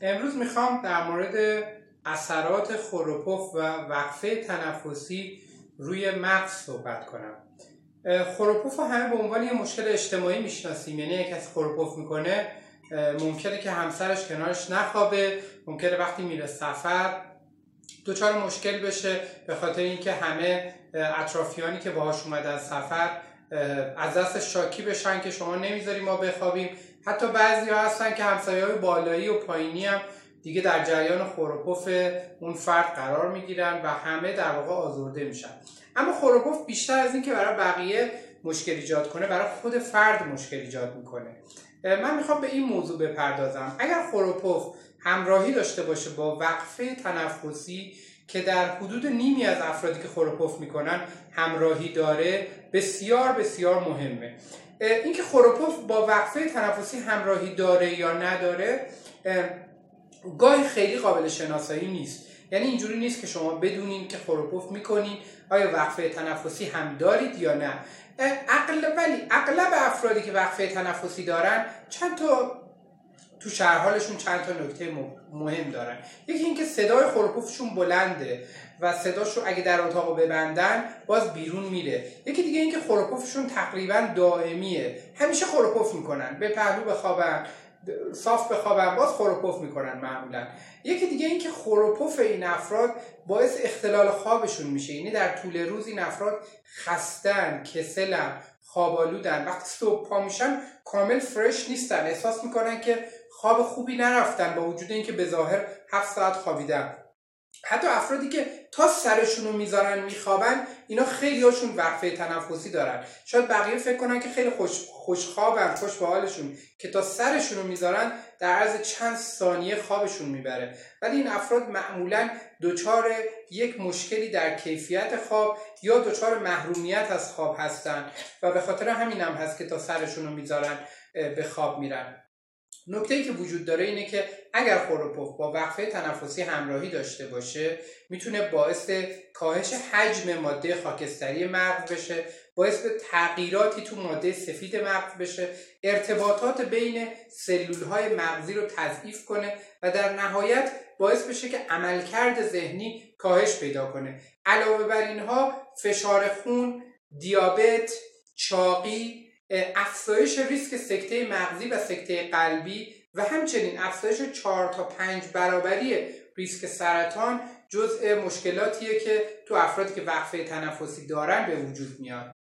امروز می‌خوام در مورد اثرات خروپف و وقفه تنفسی روی مغز صحبت کنم. خروپف رو همه به عنوان یه مشکل اجتماعی می‌شناسیم. یعنی یک کسی خروپف می‌کنه ممکنه که همسرش کنارش نخوابه ممکنه وقتی میره سفر دوچار مشکل بشه به خاطر اینکه همه اطرافیانی که باهاش اومدن سفر از دست شاکی بشن که شما نمی‌ذاری ما بخوابیم. حتی بعضی ها هستن که همسایه های بالایی و پایینی هم دیگه در جریان خوروپوف اون فرد قرار می‌گیرن و همه در واقع آزرده میشن. اما خوروپوف بیشتر از اینکه برای بقیه مشکل ایجاد کنه برای خود فرد مشکل ایجاد می‌کنه. من می‌خوام به این موضوع بپردازم. اگر خوروپوف همراهی داشته باشه با وقفه تنفسی که در حدود نیمی از افرادی که خوروپوف می‌کنن همراهی داره بسیار بسیار مهمه. اینکه خوروپوف با وقفه تنفسی همراهی داره یا نداره گاهی خیلی قابل شناسایی نیست. یعنی اینجوری نیست که شما بدونین که خوروپوف می‌کنین آیا وقفه تنفسی هم دارید یا نه. اغلب ولی اغلب افرادی که وقفه تنفسی دارن چند تا تو شرحالشون چند تا نکته مهم دارن. یکی اینکه صدای خروپوفشون بلنده و صداشو اگه در اتاق ببندن باز بیرون میره. یکی دیگه اینکه خروپوفشون تقریبا دائمیه. همیشه خروپوف می‌کنن. به پهلو بخوابن صاف بخوابن باز خروپوف می‌کنن معمولا. یکی دیگه اینکه خروپوف این افراد باعث اختلال خوابشون میشه. یعنی در طول روز این افراد خستن کسلن خوابالودن وقتی صبح پا میشن کامل فرش نیستن. احساس می‌کنن که خواب خوبی نرفتن با وجود اینکه به ظاهر هفت ساعت خوابیدن. حتی افرادی که تا سرشون رو می‌ذارن میخوابن اینا خیلی هاشون وقفه تنفسی دارن. شاید بقیه فکر کنن که خیلی خوش خوشخوابن خوش به حالشون که تا سرشون رو می‌ذارن در عرض چند ثانیه خوابشون می‌بره. ولی این افراد معمولا دچار یک مشکلی در کیفیت خواب یا دچار محرومیت از خواب هستن و به خاطر همین هم هست که تا سرشون رو می‌ذارن به خواب میرن. نکته ای که وجود داره اینه که اگر خوروپوف با وقفه تنفسی همراهی داشته باشه می‌تونه باعث کاهش حجم ماده خاکستری مغز بشه باعث به تغییراتی تو ماده سفید مغز بشه ارتباطات بین سلول های مغزی رو تضعیف کنه و در نهایت باعث بشه که عملکرد ذهنی کاهش پیدا کنه. علاوه بر اینها فشار خون دیابت چاقی افزایش ریسک سکته مغزی و سکته قلبی و همچنین افزایش 4 تا 5 برابری ریسک سرطان جزء مشکلاتیه که تو افرادی که وقفه تنفسی دارن به وجود میاد.